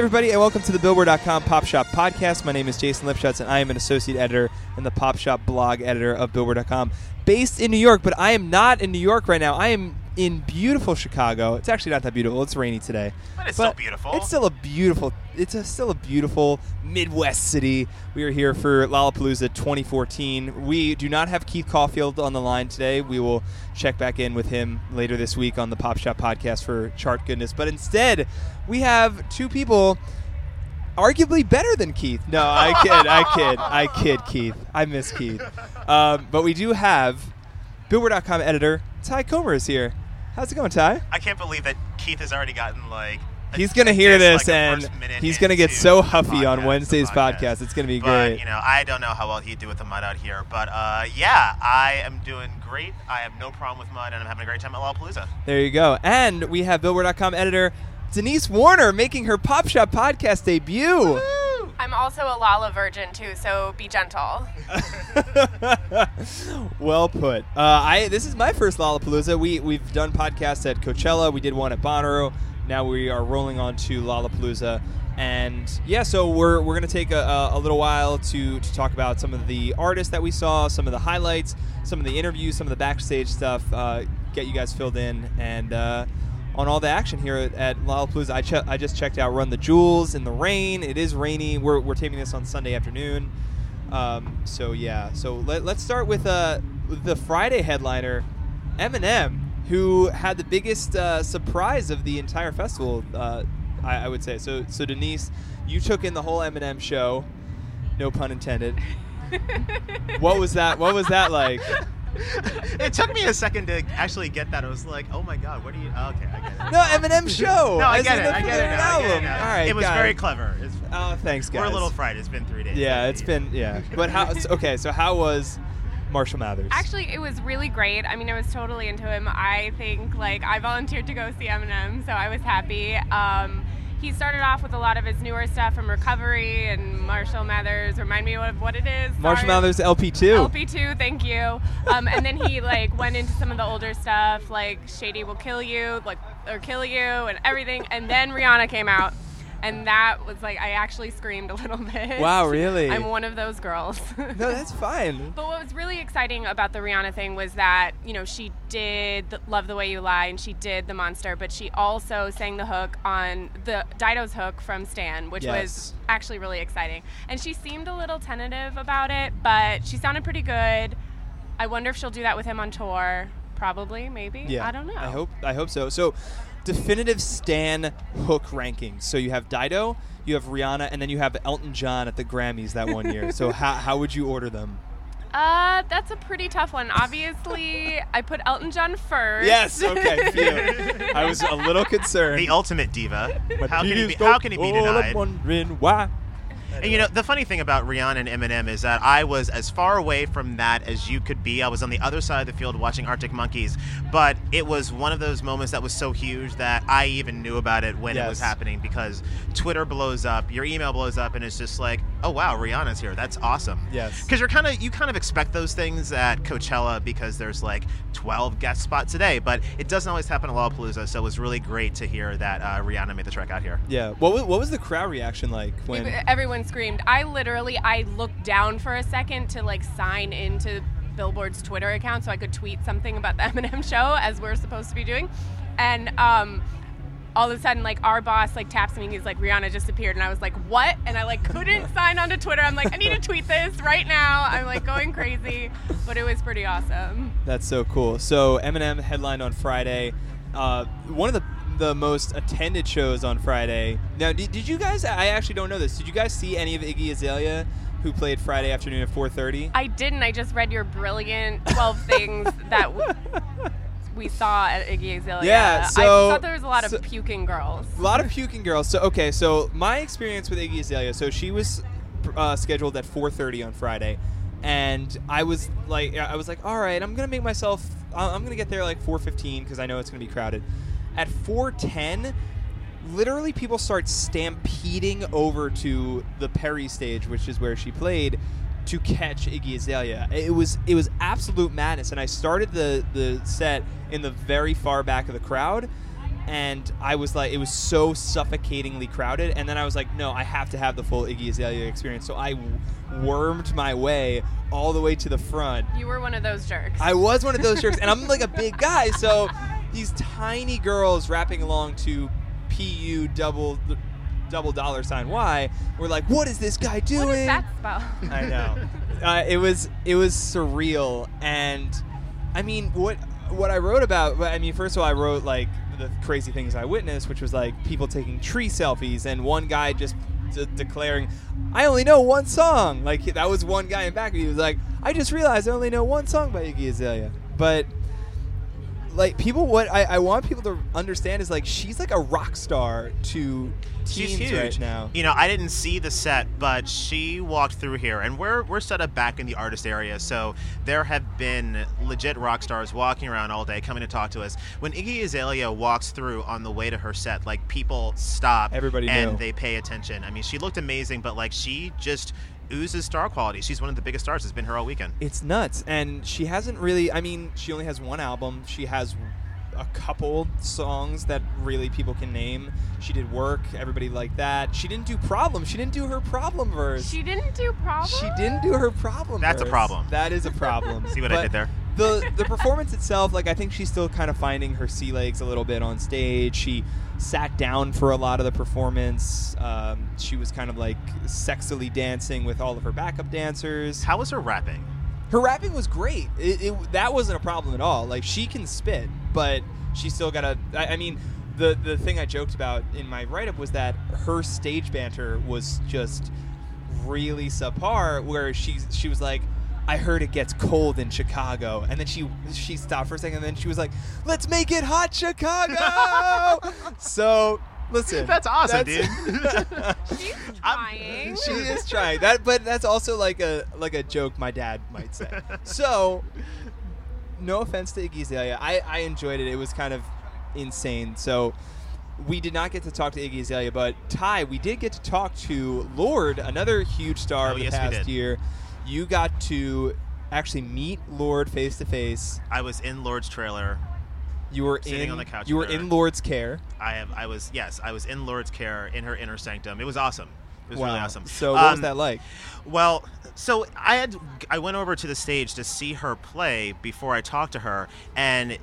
Everybody, and welcome to the Billboard.com Pop Shop podcast. My name is Jason Lipshutz, and I am an associate editor and the Pop Shop blog editor of Billboard.com, based in New York. But I am not in New York right now. I am in beautiful Chicago. It's actually not that beautiful. It's rainy today. But it's still beautiful. It's still a beautiful. It's a, still a beautiful Midwest city. We are here for Lollapalooza 2014. We do not have Keith Caulfield on the line today. We will check back in with him later this week on the Pop Shop podcast for chart goodness. But instead, we have two people arguably better than Keith. No, I kid, I kid, I kid, Keith. I miss Keith. Um, but we do have Billboard.com editor Ty Comer is here. How's it going, Ty? I can't believe that Keith has already gotten like. He's gonna hear this like, and he's gonna get so huffy on Wednesday's the podcast. It's gonna be But great. you know, I don't know how well he'd do with the mud out here, but uh, yeah, I am doing great. I have no problem with mud, and I'm having a great time at Lollapalooza. There you go. And we have Billboard.com editor Denise Warner making her Pop Shop podcast debut. I'm also a Lolla virgin too, so be gentle. well put. Uh, I this is my first Lollapalooza. We we've done podcasts at Coachella. We did one at Bonnaroo. Now we are rolling on to Lollapalooza. And yeah, so we're, we're going to take a, a, little while to, to talk about some of the artists that we saw, some of the highlights, some of the interviews, some of the backstage stuff, uh, get you guys filled in, and uh, on all the action here at, Lollapalooza. I, che- I just checked out Run the Jewels in the rain. It is rainy. We're, we're taping this on Sunday afternoon. Um, so yeah, so let, let's start with uh, the Friday headliner, Eminem, who had the biggest uh, surprise of the entire festival. Uh, I, I would say. So so Denise, you took in the whole Eminem show, no pun intended. what was that? What was that like? it took me a second to actually get that. I was like, oh my god, what are you? Okay, I get it. No Eminem show. No, I as get it. I get it. now, I get it now. All right, it was guys. very clever. It's, Oh, thanks, guys. we're a little fried. It's been three days. Yeah, it's been yeah. But how? Okay, so how was Marshall Mathers? Actually, it was really great. I mean, I was totally into him. I think like I volunteered to go see Eminem, so I was happy. Um, he started off with a lot of his newer stuff from Recovery and Marshall Mathers. Remind me of what it is. Marshall Mathers LP two. LP2, thank you. Um, and then he like went into some of the older stuff, like Shady will kill you, like or kill you, and everything. And then Rihanna came out, and that was like I actually screamed a little bit. Wow, really? I'm one of those girls. No, that's fine. But what was really exciting about the Rihanna thing was that, you know, she did the Love the Way You Lie and she did The Monster, but she also sang the hook on the Dido's hook from Stan, which Yes. was actually really exciting. And she seemed a little tentative about it, but she sounded pretty good. I wonder if she'll do that with him on tour. Probably, maybe. Yeah, I don't know. I hope I hope so. So, definitive Stan hook rankings. So you have Dido, you have Rihanna, and then you have Elton John at the Grammys that one year. so how how would you order them? Uh, that's a pretty tough one. Obviously, I put Elton John first. Yes. Okay. Phew. I was a little concerned. the ultimate diva. But How can, he be, don't how can he be all I'm denied? wondering why. And you know, the funny thing about Rihanna and Eminem is that I was as far away from that as you could be. I was on the other side of the field watching Arctic Monkeys, but it was one of those moments that was so huge that I even knew about it when it was happening because Twitter blows up, your email blows up, and it's just like, oh wow, Rihanna's here. That's awesome. Yes. Because you're kind of you kind of expect those things at Coachella because there's like 12 guest spots a day, but it doesn't always happen at Lollapalooza. So it was really great to hear that uh, Rihanna made the trek out here. Yeah. What was, what was the crowd reaction like when? everyone screamed. I literally I looked down for a second to like sign into Billboard's Twitter account so I could tweet something about the Eminem show as we're supposed to be doing, and um, all of a sudden like our boss like taps me and he's like Rihanna just appeared and I was like what and I like couldn't sign onto Twitter. I'm like I need to tweet this right now. I'm like going crazy, but it was pretty awesome. That's so cool. So Eminem headlined on Friday. Uh, one of the the most attended shows on Friday. Now, did, did you guys? I actually don't know this. Did you guys see any of Iggy Azalea, who played Friday afternoon at 4:30? I didn't. I just read your brilliant 12 things that w- we saw at Iggy Azalea. Yeah, I so- thought there was a lot of puking girls. A lot of puking girls. So okay, so my experience with Iggy Azalea. So she was uh, scheduled at 4:30 on Friday, and I was like, I was like, all right, I'm gonna make myself. I'm gonna get there like 4:15 because I know it's gonna be crowded. At 4:10, literally people start stampeding over to the Perry stage, which is where she played. To catch Iggy Azalea, it was it was absolute madness, and I started the the set in the very far back of the crowd, and I was like, it was so suffocatingly crowded. And then I was like, no, I have to have the full Iggy Azalea experience. So I wormed my way all the way to the front. You were one of those jerks. I was one of those jerks, and I'm like a big guy, so these tiny girls rapping along to PU double double dollar sign Y were like, "What is this guy doing?" what does that spell? I know. Uh, it was it was surreal, and I mean, what what I wrote about. I mean, first of all, I wrote like the crazy things I witnessed, which was like people taking tree selfies, and one guy just d- declaring, "I only know one song." Like that was one guy in back of me. He was like, "I just realized I only know one song by Iggy Azalea," but like people what I, I want people to understand is like she's like a rock star to teens She's huge right now You know, I didn't see the set, but she walked through here, and we're we're set up back in the artist area, so there have been legit rock stars walking around all day, coming to talk to us. When Iggy Azalea walks through on the way to her set, like people stop, Everybody and knew. they pay attention. I mean, she looked amazing, but like she just oozes star quality. She's one of the biggest stars. It's been her all weekend. it's nuts and she hasn't really i mean she only has one album she has a couple songs that really people can name she did work everybody liked that she didn't do problem she didn't do her problem verse she didn't do problem. She didn't do her problem That's a problem. that is a problem See what I did there? The the performance itself like i think she's still kind of finding her sea legs a little bit on stage she sat down for a lot of the performance um, she was kind of like sexily dancing with all of her backup dancers How was her rapping? her rapping was great. It, it, that wasn't a problem at all. Like she can spit, but she still got to. I, I mean, the the thing I joked about in my write up was that her stage banter was just really subpar. Where she she was like. I heard it gets cold in Chicago, and then she she stopped for a second, and then she was like, "Let's make it hot, Chicago." so listen, That's awesome, that's- She's I'm- trying. she is trying that, but that's also like a like a joke my dad might say. So, no offense to Iggy Azalea, I I enjoyed it. It was kind of insane. So. We did not get to talk to Iggy Azalea, but Ty, we did get to talk to Lorde, another huge star Oh, of the yes, we past did. year. You got to actually meet Lorde face to face. I was in Lorde's trailer. You were Sitting in on the couch You were in Lorde's care. I have. I was. Yes, I was in Lorde's care in her inner sanctum. It was awesome. It was really awesome. So what was Um, that like? Well, so I had I went over to the stage to see her play before I talked to her, and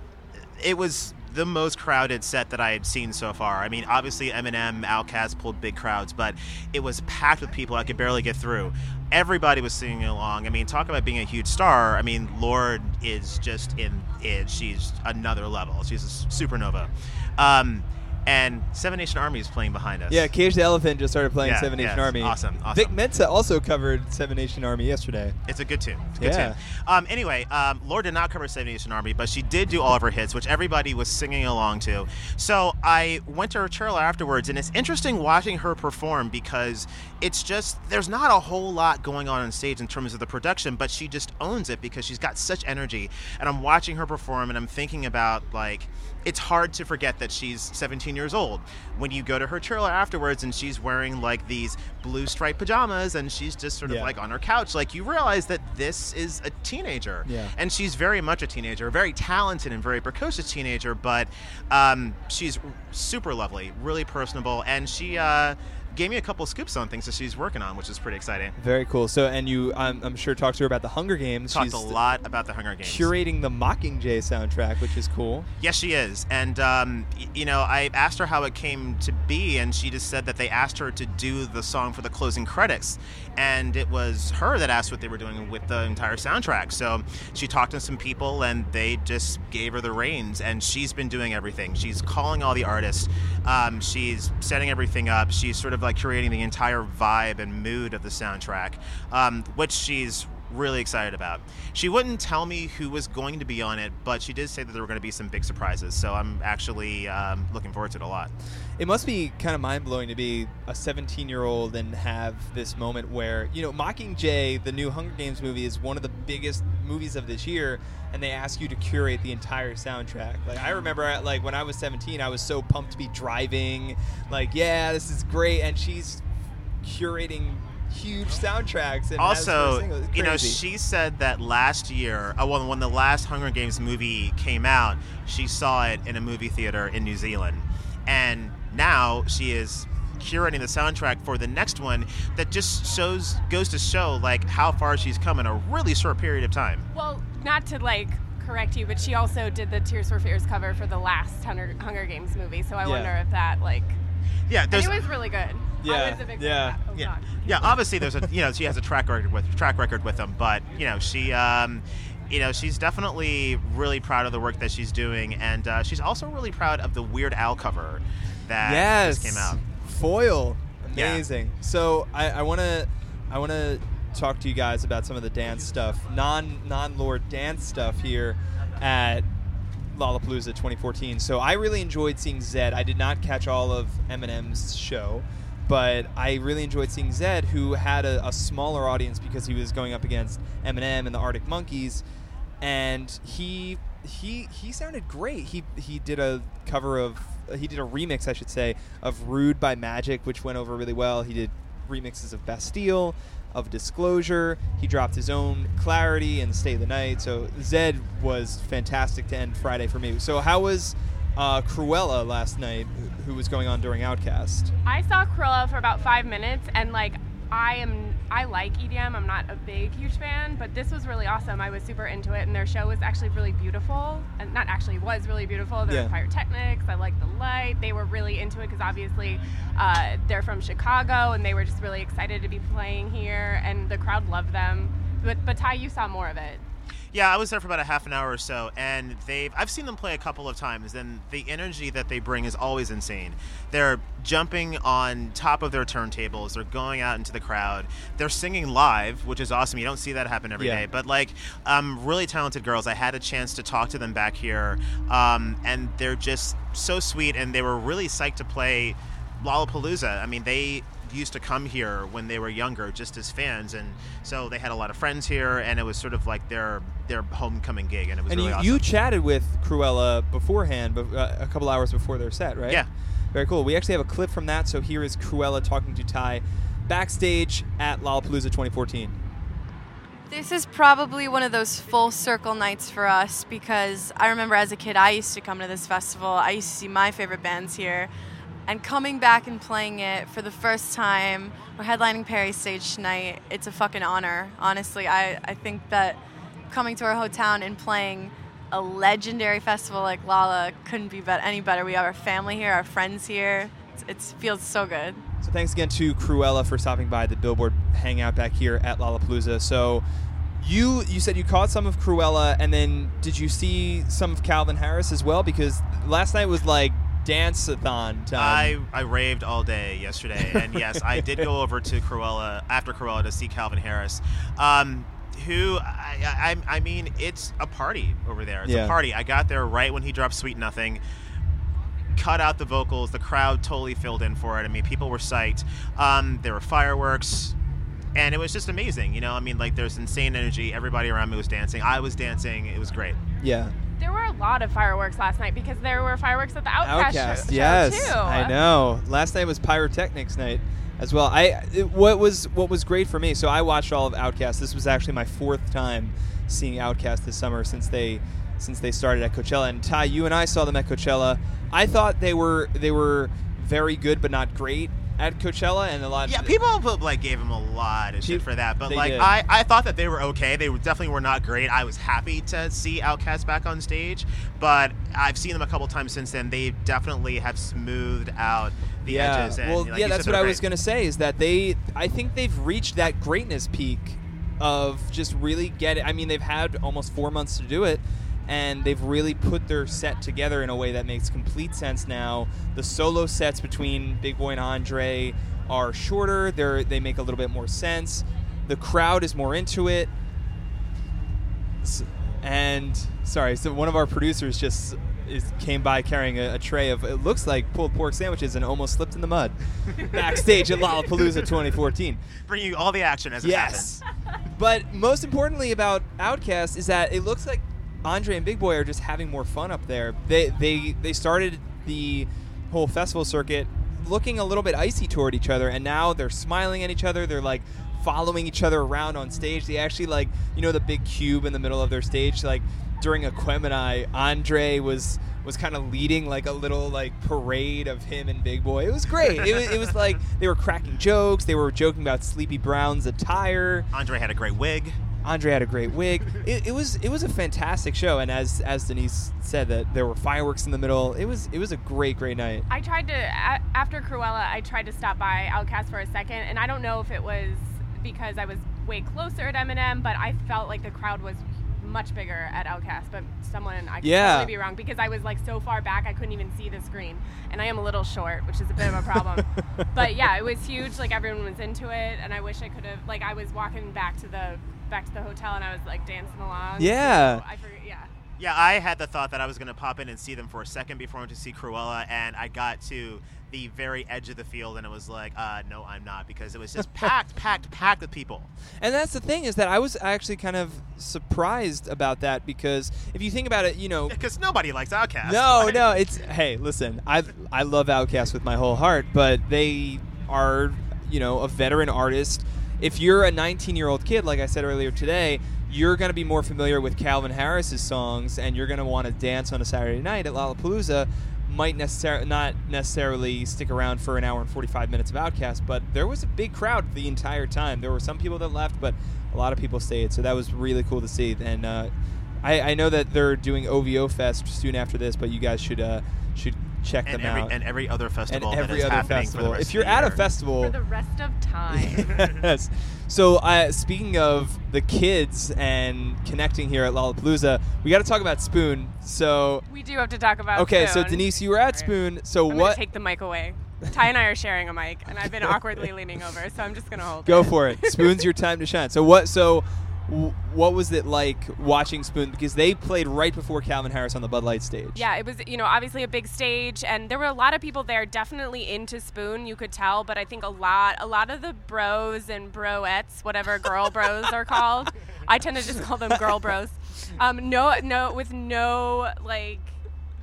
it was the most crowded set that I had seen so far. I mean, obviously Eminem, Outkast pulled big crowds, but it was packed with people. I could barely get through. Everybody was singing along. I mean, talk about being a huge star. I mean, Lorde is just in it. She's another level. She's a supernova. Um, and Seven Nation Army is playing behind us. Yeah, Cage the Elephant just started playing Yeah, Seven Nation yes, Army. awesome, awesome. Vic Mensa also covered Seven Nation Army yesterday. It's a good tune. It's a good Yeah. tune. Um, anyway, um, Lorde did not cover Seven Nation Army, but she did do all of her hits, which everybody was singing along to. So I went to her trailer afterwards, and it's interesting watching her perform because it's just there's not a whole lot going on on stage in terms of the production, but she just owns it because she's got such energy. And I'm watching her perform, and I'm thinking about like it's hard to forget that she's 17 years old. When you go to her trailer afterwards and she's wearing like these blue striped pajamas and she's just sort of Yeah. like on her couch, like you realize that this is a teenager. Yeah. And she's very much a teenager, a very talented and very precocious teenager, but um, she's super lovely, really personable, and she uh, gave me a couple scoops on things that she's working on, which is pretty exciting. Very cool. So, and you, I'm, I'm sure, talked to her about the Hunger Games. Talked She's a lot about the Hunger Games. curating the Mockingjay soundtrack, which is cool. Yes, she is. And, um, you know, I asked her how it came to be, and she just said that they asked her to do the song for the closing credits. And it was her that asked what they were doing with the entire soundtrack. So she talked to some people, and they just gave her the reins. And she's been doing everything. She's calling all the artists, um, she's setting everything up. She's sort of like curating the entire vibe and mood of the soundtrack, um, which she's really excited about. She wouldn't tell me who was going to be on it, but she did say that there were going to be some big surprises. So I'm actually um, looking forward to it a lot. It must be kind of mind blowing to be a 17 year old and have this moment where, you know, Mockingjay, the new Hunger Games movie, is one of the biggest movies of this year, and they ask you to curate the entire soundtrack. Like, I remember, like, when I was 17, I was so pumped to be driving, like, yeah, this is great, and she's curating huge soundtracks. And also. You know, she said that last year, uh, well, when the last Hunger Games movie came out, she saw it in a movie theater in New Zealand. and now she is curating the soundtrack for the next one that just shows goes to show like how far she's come in a really short period of time. Well, not to like correct you, but she also did the Tears for Fears cover for the last Hunger, Hunger Games movie. So I Yeah. wonder if that like Yeah, and it was really good. Yeah, I was a big fan yeah. of that. Oh, yeah, yeah. Obviously, there's a you know she has a track record with track record with them, but you know she. Um, you know, she's definitely really proud of the work that she's doing, and uh, she's also really proud of the Weird Al cover that yes, just came out. Foil, Yeah. amazing. So I want to, I want to talk to you guys about some of the dance stuff, non non Lorde dance stuff here at Lollapalooza 2014. So I really enjoyed seeing Zedd. I did not catch all of Eminem's show, but I really enjoyed seeing Zedd, who had a, a smaller audience because he was going up against Eminem and the Arctic Monkeys, and he he he sounded great. He he did a cover of he did a remix, I should say, of "Rude" by Magic, which went over really well. He did remixes of Bastille, of Disclosure. He dropped his own Clarity and Stay the Night. So Zedd was fantastic to end Friday for me. So how was uh, Krewella last night, who was going on during Outkast? I saw Krewella for about five minutes, and like I am, I like EDM. I'm not a big, huge fan, but this was really awesome. I was super into it, and their show was actually really beautiful. And not actually was really beautiful. There Yeah. pyrotechnics. I liked the light. They were really into it because obviously uh, they're from Chicago, and they were just really excited to be playing here, and the crowd loved them. But but Ty, you saw more of it. Yeah, I was there for about a half an hour or so, and they've I've seen them play a couple of times, and the energy that they bring is always insane. They're jumping on top of their turntables, they're going out into the crowd, they're singing live, which is awesome. You don't see that happen every day. Yeah. But like, um, really talented girls. I had a chance to talk to them back here, um, and they're just so sweet, and they were really psyched to play Lollapalooza. I mean, they used to come here when they were younger just as fans and so they had a lot of friends here and it was sort of like their their homecoming gig and it was And really you, awesome. you chatted with Krewella beforehand, uh, a couple hours before their set, right? Yeah. Very cool. We actually have a clip from that. So here is Krewella talking to Ty backstage at Lollapalooza 2014. This is probably one of those full circle nights for us because I remember as a kid I used to come to this festival. I used to see my favorite bands here. And coming back and playing it for the first time, we're headlining Perry stage tonight. It's a fucking honor. Honestly, I, I think that coming to our hometown and playing a legendary festival like Lolla couldn't be any better. We have our family here, our friends here. It feels so good. So thanks again to Krewella for stopping by the Billboard Hangout back here at Lollapalooza. So you you said you caught some of Krewella, and then did you see some of Calvin Harris as well? Because last night was like dance-a-thon time. I, I raved all day yesterday, and yes, I did go over to Krewella after Krewella to see Calvin Harris, um, who I, I, I mean, it's a party over there. It's Yeah. a party. I got there right when he dropped "Sweet Nothing." Cut out the vocals. The crowd totally filled in for it. I mean, people were psyched. Um, there were fireworks, and it was just amazing. You know, I mean, like there's insane energy. Everybody around me was dancing. I was dancing. It was great. yeah. There were a lot of fireworks last night because there were fireworks at the Outkast, Outkast, show, yes, show too. I know. Last night was pyrotechnics night as well. I it, what was what was great for me. So I watched all of Outkast. This was actually my fourth time seeing Outkast this summer since they since they started at Coachella. And Ty, you and I saw them at Coachella. I thought they were they were very good, but not great at Coachella, and a lot. Of yeah, people put, like gave him a lot of shit for that, but like did. I, I thought that they were okay. They were- definitely were not great. I was happy to see Outkast back on stage, but I've seen them a couple times since then. They definitely have smoothed out the yeah. edges. And, well, like yeah, that's what I was gonna say. Is that they? I think they've reached that greatness peak of just really get it. I mean, they've had almost four months to do it, and they've really put their set together in a way that makes complete sense now. The solo sets between Big Boi and Andre are shorter. They're they make a little bit more sense. The crowd is more into it. And sorry, so one of our producers just is, came by carrying a, a tray of it looks like pulled pork sandwiches and almost slipped in the mud backstage at Lollapalooza 2014. bring you all the action as it Yes, but most importantly about Outkast is that it looks like Andre and Big Boi are just having more fun up there. They they they started the whole festival circuit looking a little bit icy toward each other, and now they're smiling at each other. They're like following each other around on stage. They actually like you know the big cube in the middle of their stage. Like during Aquemini, Andre was was kind of leading like a little like parade of him and Big Boi. It was great. it, was, it was like they were cracking jokes. They were joking about Sleepy Brown's attire. Andre had a great wig. Andre had a great wig. It, it, was it was a fantastic show, and as as Denise said, that there were fireworks in the middle. It was it was a great great night. I tried to after Krewella, I tried to stop by Outkast for a second, and I don't know if it was because I was way closer at Eminem, but I felt like the crowd was much bigger at Outkast. But someone I could Yeah. totally be wrong because I was like so far back I couldn't even see the screen, and I am a little short, which is a bit of a problem. but yeah, it was huge. Like everyone was into it, and I wish I could have. Like I was walking back to the back to the hotel, and I was like dancing along. Yeah. So I forget. Yeah. Yeah, I had the thought that I was going to pop in and see them for a second before I went to see Krewella, and I got to the very edge of the field, and it was like, uh, no, I'm not, because it was just packed, packed, packed with people. And that's the thing is that I was actually kind of surprised about that because if you think about it, you know, Because nobody likes Outkast. No, Like- no. It's hey, listen. I I love Outkast with my whole heart, but they are you know a veteran artist. If you're a 19 year old kid, like I said earlier today, you're going to be more familiar with Calvin Harris's songs, and you're going to want to dance on a Saturday night at Lollapalooza. Might necessarily not necessarily stick around for an hour and 45 minutes of Outkast, but there was a big crowd the entire time. There were some people that left, but a lot of people stayed, so that was really cool to see. And uh, I, I know that they're doing OVO Fest soon after this, but you guys should uh, should check And them every, out. and every other festival that every is other happening festival. For the rest If you're of the at a festival, For the rest of time. yes. So, uh, speaking of the kids and connecting here at Lollapalooza, we got to talk about Spoon. So, we do have to talk about. okay, so Denise, you were at Spoon. So, I'm what? take the mic away. Ty and I are sharing a mic, and I've been awkwardly leaning over, so I'm just gonna hold. Go it. for it. Spoon's your time to shine. So, what? So, w- what was it like watching Spoon? Because they played right before Calvin Harris on the Bud Light stage. Yeah, it was you know obviously a big stage, and there were a lot of people there, definitely into Spoon. You could tell, but I think a lot, a lot of the bros and broettes, whatever girl bros are called, I tend to just call them girl bros. Um, no, no, with no like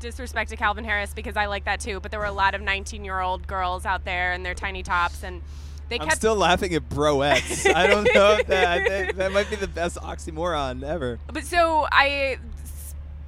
disrespect to Calvin Harris because I like that too. But there were a lot of 19-year-old girls out there in their tiny tops, and they I'm kept still laughing at broettes. I don't know if that, that that might be the best oxymoron ever. But so I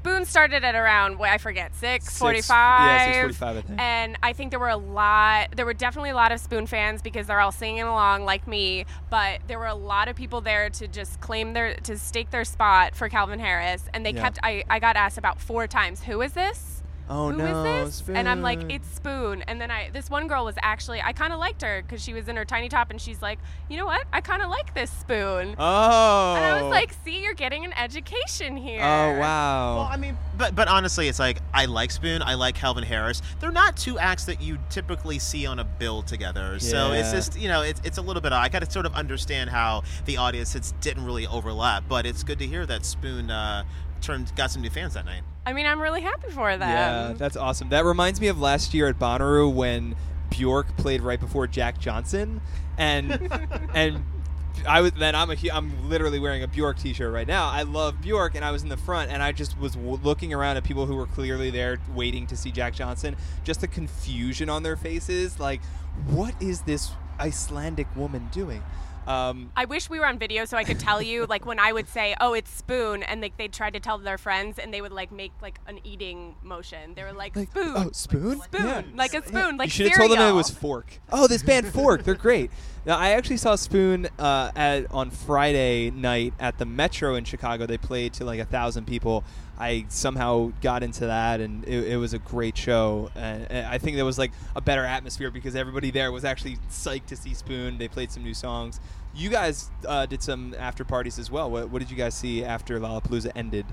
Spoon started at around I forget six Six- forty five. yeah, 6:45, I think. And I think there were a lot. There were definitely a lot of Spoon fans because they're all singing along like me. But there were a lot of people there to just claim their to stake their spot for Calvin Harris. And they Yeah. kept. I I got asked about four times. Who is this? Oh Who is no, this? And I'm like, it's Spoon. And then I, this one girl was actually, I kind of liked her because she was in her tiny top, and she's like, you know what? I kind of like this Spoon. Oh. And I was like, see, you're getting an education here. Oh wow. Well, I mean, but but honestly, it's like I like Spoon, I like Calvin Harris. They're not two acts that you typically see on a bill together. Yeah. So it's just you know, it's, it's a little bit. I got to sort of understand how the audiences didn't really overlap, but it's good to hear that Spoon uh, turned got some new fans that night. I mean, I'm really happy for them. Yeah, that's awesome. That reminds me of last year at Bonnaroo when Bjork played right before Jack Johnson, and and I was then I'm a I'm literally wearing a Bjork T-shirt right now. I love Bjork, and I was in the front, and I just was w- looking around at people who were clearly there waiting to see Jack Johnson. Just the confusion on their faces, like, what is this Icelandic woman doing? Um, I wish we were on video so I could tell you, like when I would say, "Oh, it's spoon," and like they'd try to tell their friends, and they would like make like an eating motion. They were like, Like, "Spoon." Oh, spoon? Spoon, like a spoon, like you should have told them it was Fork. Oh, this band Fork, they're great. Now, I actually saw Spoon uh, at on Friday night at the Metro in Chicago. They played to like a thousand people. I somehow got into that, and it, it was a great show. And, and I think there was like a better atmosphere because everybody there was actually psyched to see Spoon. They played some new songs. You guys uh, did some after parties as well. What, what did you guys see after Lollapalooza ended?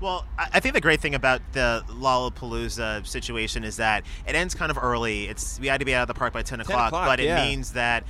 Well, I think the great thing about the Lollapalooza situation is that it ends kind of early. It's we had to be out of the park by 10 o'clock, o'clock, but it yeah. means that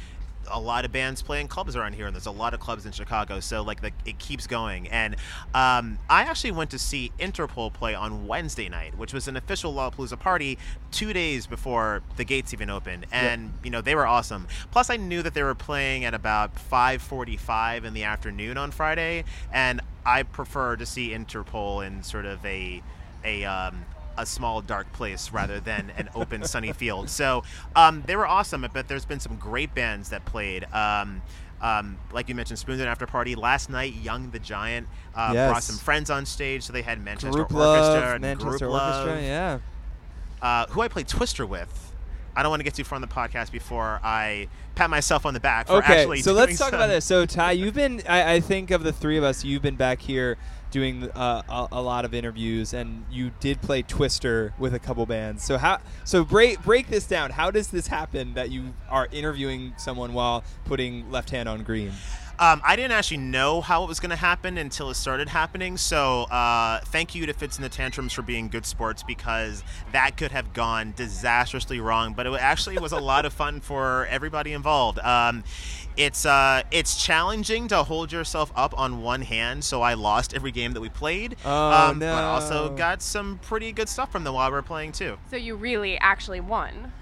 a lot of bands playing clubs around here, and there's a lot of clubs in Chicago. So like the, it keeps going. And um, I actually went to see Interpol play on Wednesday night, which was an official Lollapalooza party two days before the gates even opened, and you know they were awesome. Plus, I knew that they were playing at about 5:45 in the afternoon on Friday, and I prefer to see Interpol in sort of a a um, a small dark place rather than an open sunny field. So um, they were awesome, but there's been some great bands that played. Um, Um, like you mentioned, Spoons and After Party. Last night, Young the Giant uh, Yes. brought some friends on stage, so they had Manchester Group Orchestra Love, and Manchester Group Love, yeah. uh, who I played Twister with. I don't want to get too far on the podcast before I pat myself on the back for Okay, actually so let's talk some- about this. So Ty, you've been, I, I think of the three of us, you've been back here doing uh, a, a lot of interviews, and you did play Twister with a couple bands. So how, so break break this down. How does this happen that you are interviewing someone while putting Left Hand on Green? Um, I didn't actually know how it was going to happen until it started happening. So uh, thank you to Fitz and the Tantrums for being good sports because that could have gone disastrously wrong. But it actually was a lot of fun for everybody involved. Um, it's uh, it's challenging to hold yourself up on one hand. So I lost every game that we played. Oh, um, But also got some pretty good stuff from them while we were playing too. So you really actually won.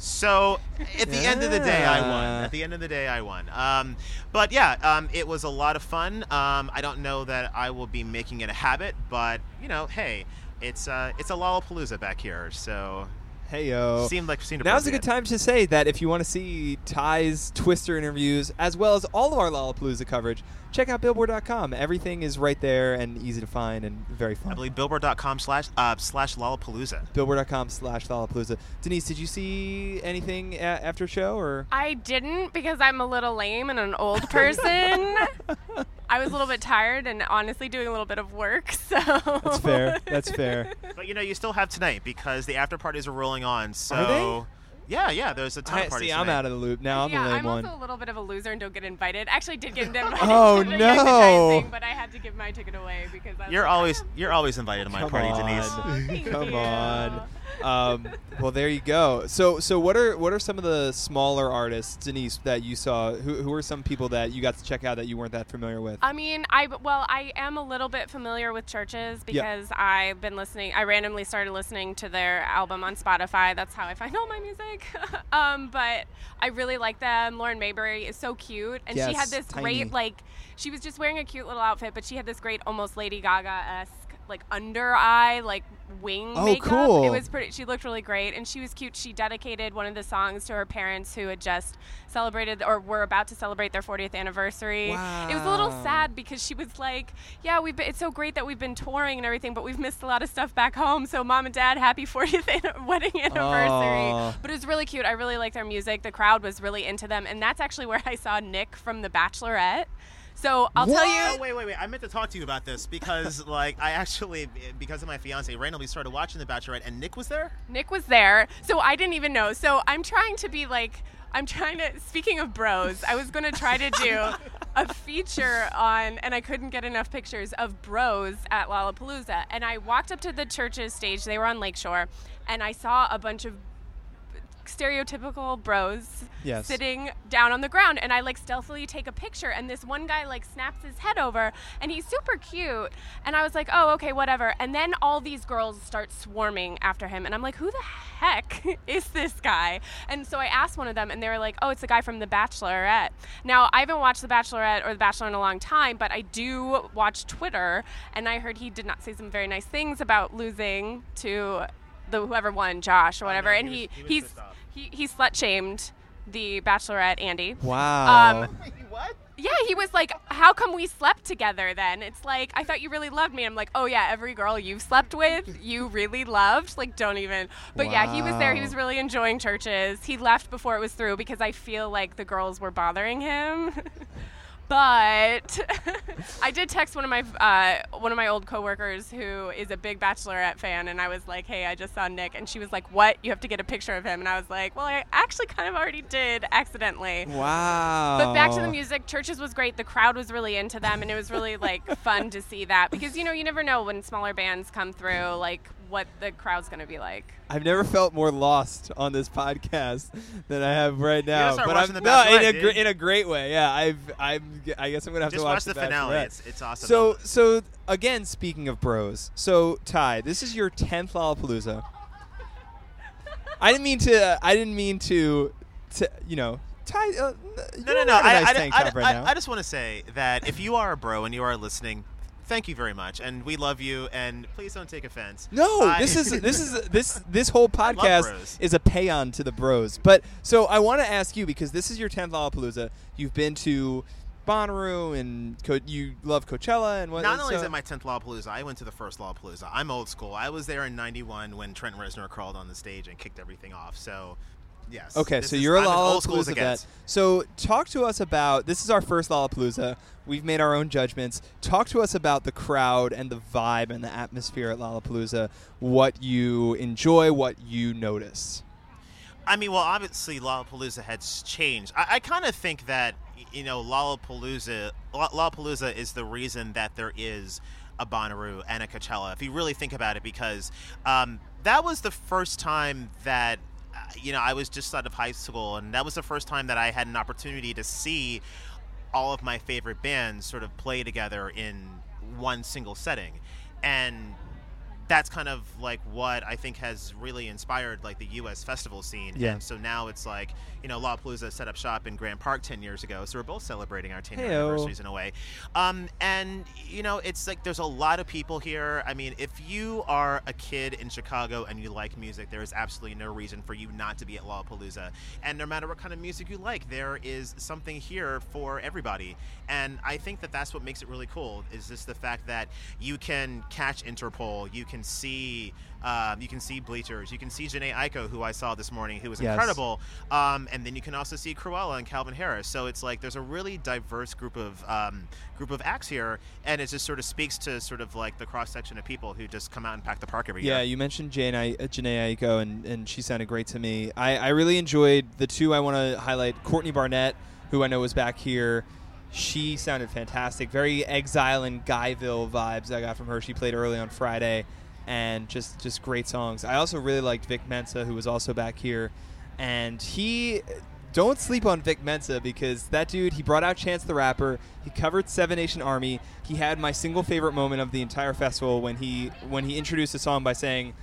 So at the end of the day, I won. At the end of the day, I won. Um, but yeah, um, it was a lot of fun. Um, I don't know that I will be making it a habit, but you know, hey, it's uh, it's a Lollapalooza back here, so Hey yo. seemed like seemed Now's a good time to say that if you want to see Ty's Twister interviews as well as all of our Lollapalooza coverage, check out Billboard.com. Everything is right there and easy to find and very fun. I believe Billboard.com slash uh, slash Lollapalooza. Billboard.com slash Lollapalooza. Denise, did you see anything a- after show or? I didn't because I'm a little lame and an old person. I was a little bit tired and honestly doing a little bit of work, so That's fair. That's fair. But you know, you still have tonight because the after parties are rolling on. So Are they? yeah, yeah, there's a ton I, of parties. see, I'm out of the loop now. I'm yeah, the lame I'm one. also a little bit of a loser and don't get invited. Actually, did get invited. Oh, to no. advertising, But I had to give my ticket away because I was You're like, always "Oh, you're always invited to my Come party, on. Denise. Aw, thank Come you. on. Um, well, there you go. So, so what are what are some of the smaller artists, Denise, that you saw? Who, who are some people that you got to check out that you weren't that familiar with? I mean, I well, I am a little bit familiar with CHVRCHES Yeah. because I've been listening. I randomly started listening to their album on Spotify. That's how I find all my music. um, but I really like them. Lauren Mayberry is so cute, and she had this tiny. great like. She was just wearing a cute little outfit, but she had this great, almost Lady Gaga esque like under eye like wing Oh, makeup. cool. It was pretty. She looked really great, and she was cute. She dedicated one of the songs to her parents who had just celebrated or were about to celebrate their 40th anniversary. It was a little sad because she was like, "Yeah, we've been, it's so great that we've been touring and everything, but we've missed a lot of stuff back home. So, mom and dad, happy 40th an- wedding anniversary." Aw. But it was really cute. I really liked their music. The crowd was really into them, and that's actually where I saw Nick from The Bachelorette. So I'll tell you. Oh wait, wait, wait! I meant to talk to you about this because, like, I actually, because of my fiance, randomly started watching The Bachelorette, and Nick was there. Nick was there, so I didn't even know. So I'm trying to be like, I'm trying to. Speaking of bros, I was going to try to do a feature on, and I couldn't get enough pictures of bros at Lollapalooza. And I walked up to the CHVRCHES stage. They were on Lakeshore, and I saw a bunch of stereotypical bros Yes. sitting down on the ground and I like stealthily take a picture and this one guy like snaps his head over and he's super cute and I was like oh okay whatever and then all these girls start swarming after him and I'm like who the heck is this guy and so I asked one of them and they were like oh it's the guy from The Bachelorette now I haven't watched The Bachelorette or The Bachelor in a long time but I do watch Twitter and I heard he did not say some very nice things about losing to the whoever won Josh or oh, whatever no, and he he was- he was he's pissed off. He, he slut shamed the bachelorette Andi. Wow. Um, what? Yeah, he was like, "How come we slept together then?" It's like, "I thought you really loved me." I'm like, "Oh yeah, every girl you've slept with, you really loved." Like, don't even. But yeah, he was there. He was really enjoying CHVRCHES. He left before it was through because I feel like the girls were bothering him. But I did text one of my uh, one of my old coworkers who is a big Bachelorette fan, and I was like, "Hey, I just saw Nick," and she was like, "What? You have to get a picture of him?" And I was like, "Well, I actually kind of already did accidentally." wow. But back to the music, CHVRCHES was great. The crowd was really into them, and it was really like fun to see that because you know you never know when smaller bands come through, like what the crowd's gonna be like. I've never felt more lost on this podcast than I have right now. start but I'm The no, in a gr- in a great way. Yeah, I've I'm I guess I'm gonna have Just to watch, watch the finale. It's it's awesome. So so again, speaking of bros, so Ty, this is your tenth Lollapalooza. I didn't mean to. I didn't mean to. To you know, Ty. Uh, no, no, no. I, I, nice I, tank I, right I- I just want to say that if you are a bro and you are listening, thank you very much, and we love you. And please don't take offense. No, I- this is this is this this whole podcast is a payon to the bros. But so I want to ask you because this is your tenth Lollapalooza. You've been to Bonnaroo and Co- you love Coachella and what? Not only is it my 10th Lollapalooza, I went to the first Lollapalooza. I'm old school. I was there in 91 when Trent Reznor crawled on the stage and kicked everything off. So, yes. Okay, this so is- you're a I'm as old school as Lollapalooza it vet. gets. So talk to us about this is our first Lollapalooza. We've made our own judgments. Talk to us about the crowd and the vibe and the atmosphere at Lollapalooza. What you enjoy, what you notice. I mean, well, obviously Lollapalooza has changed. I, I kind of think that y- you know Lollapalooza, Lo- Lollapalooza is the reason that there is a Bonnaroo and a Coachella. If you really think about it, because um, that was the first time that you know I was just out of high school, and that was the first time that I had an opportunity to see all of my favorite bands sort of play together in one single setting, and that's kind of like what I think has really inspired like the U.S. festival scene. Yeah. And so now it's like you know Lollapalooza set up shop in Grant Park ten years ago, so we're both celebrating our ten year anniversaries in a way. Um, and you know it's like there's a lot of people here. I mean, if you are a kid in Chicago and you like music, there is absolutely no reason for you not to be at Lollapalooza. And no matter what kind of music you like, there is something here for everybody. And I think that that's what makes it really cool. Is just the fact that you can catch Interpol, you can see. Um, you can see Bleachers. You can see Jhené Aiko, who I saw this morning, who was Yes. incredible. Um, and then you can also see Krewella and Calvin Harris. So it's like there's a really diverse group of um, group of acts here, and it just sort of speaks to sort of like the cross section of people who just come out and pack the park every Yeah, year. Yeah, you mentioned Jane I- uh, Jhené Aiko, and, and she sounded great to me. I, I really enjoyed the two I want to highlight. Courtney Barnett, who I know was back here, she sounded fantastic. Very Exile in Guyville vibes I got from her. She played early on Friday, and just just great songs. I also really liked Vic Mensa, who was also back here, and he. Don't sleep on Vic Mensa because that dude, he brought out Chance the Rapper. He covered Seven Nation Army. He had my single favorite moment of the entire festival when he when he introduced the song by saying,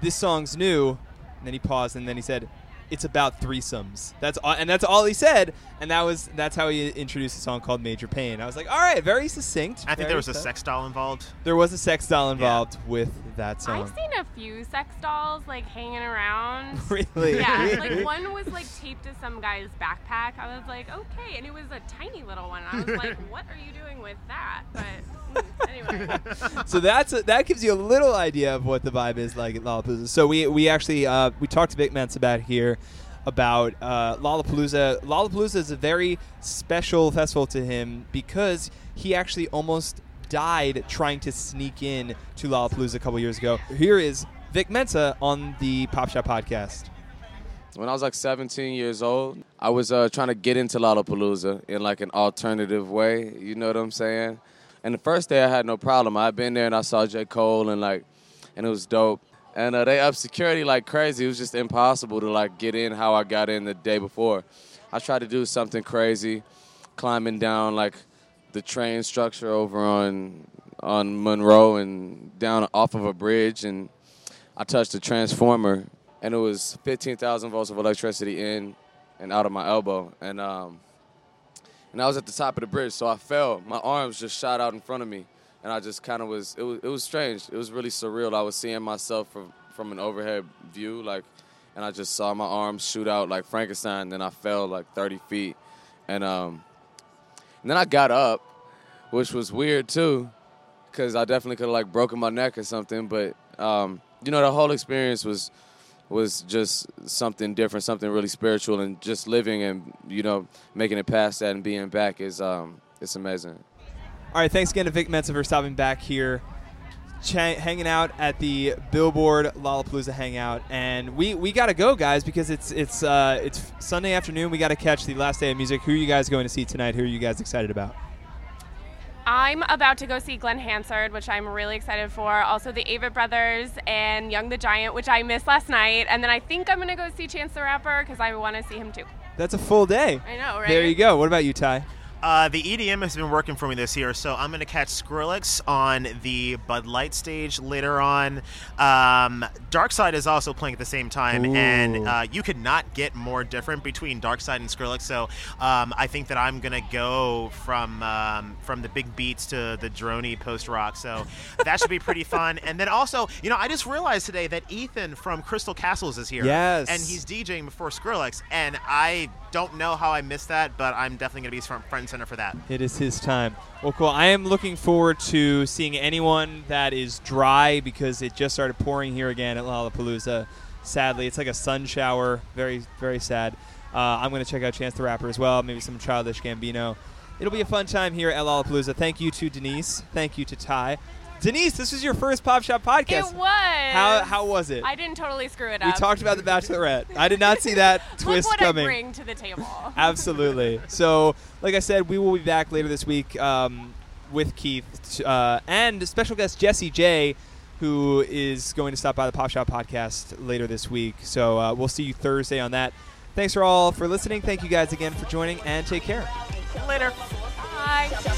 "This song's new," and then he paused and then he said, "It's about threesomes." That's all, and that's all he said, and that was that's how he introduced a song called "Major Pain." I was like, "All right, very succinct." I think there was a sex doll involved. There was a sex doll involved with that song. I've seen a few sex dolls like hanging around. really? Yeah, like one was like taped to some guy's backpack. I was like, okay, and it was a tiny little one. I was like, what are you doing with that? But mm, anyway, so that's a, that gives you a little idea of what the vibe is like at Lollapalooza. So we we actually uh, we talked to Vic Mensa about here about uh, Lollapalooza. Lollapalooza is a very special festival to him because he actually almost died trying to sneak in to Lollapalooza a couple years ago. Here is Vic Mensa on the Pop Shop podcast. When I was like 17 years old, I was uh, trying to get into Lollapalooza in like an alternative way. You know what I'm saying? And the first day I had no problem. I'd been there and I saw J. Cole and like, and it was dope. And uh, they up security like crazy. It was just impossible to like get in how I got in the day before. I tried to do something crazy, climbing down like the train structure over on on Monroe and down off of a bridge and I touched a transformer, and it was 15,000 volts of electricity in and out of my elbow, and um, and I was at the top of the bridge, so I fell. My arms just shot out in front of me, and I just kind of was. It was it was strange. It was really surreal. I was seeing myself from from an overhead view, like, and I just saw my arms shoot out like Frankenstein. Then I fell like 30 feet, and um, and then I got up, which was weird too because I definitely could have like broken my neck or something. But um, you know, the whole experience was was just something different, something really spiritual, and just living and you know making it past that and being back is um, it's amazing. All right, thanks again to Vic Mensa for stopping back here, ch- hanging out at the Billboard Lollapalooza Hangout, and we, we got to go, guys, because it's it's uh, it's Sunday afternoon. We got to catch the last day of music. Who are you guys going to see tonight? Who are you guys excited about? I'm about to go see Glen Hansard, which I'm really excited for. Also, the Avett Brothers and Young the Giant, which I missed last night. And then I think I'm going to go see Chance the Rapper because I want to see him too. That's a full day. I know, right? There you go. What about you, Ty? Uh, the EDM has been working for me this year, so I'm going to catch Skrillex on the Bud Light stage later on. Um, Darkside is also playing at the same time, Ooh. and uh, you could not get more different between Darkside and Skrillex. So um, I think that I'm going to go from um, from the big beats to the drony post rock. So that should be pretty fun. And then also, you know, I just realized today that Ethan from Crystal Castles is here. Yes. and he's DJing before Skrillex, and I don't know how I missed that, but I'm definitely going to be and center for that. It is his time. Well, cool. I am looking forward to seeing anyone that is dry because it just started pouring here again at Lollapalooza. Sadly, it's like a sun shower. Very, very sad. Uh, I'm going to check out Chance the Rapper as well. Maybe some Childish Gambino. It'll be a fun time here at Lollapalooza. Thank you to Denise. Thank you to Ty. Denise, this was your first Pop Shop podcast. It was. How how was it? I didn't totally screw it up. we talked about the Bachelorette. I did not see that twist Look what coming. I bring to the table. Absolutely. So, like I said, we will be back later this week um, with Keith uh, and special guest Jessie J, who is going to stop by the Pop Shop podcast later this week. So uh, we'll see you Thursday on that. Thanks for all for listening. Thank you guys again for joining, and take care. Later. Bye.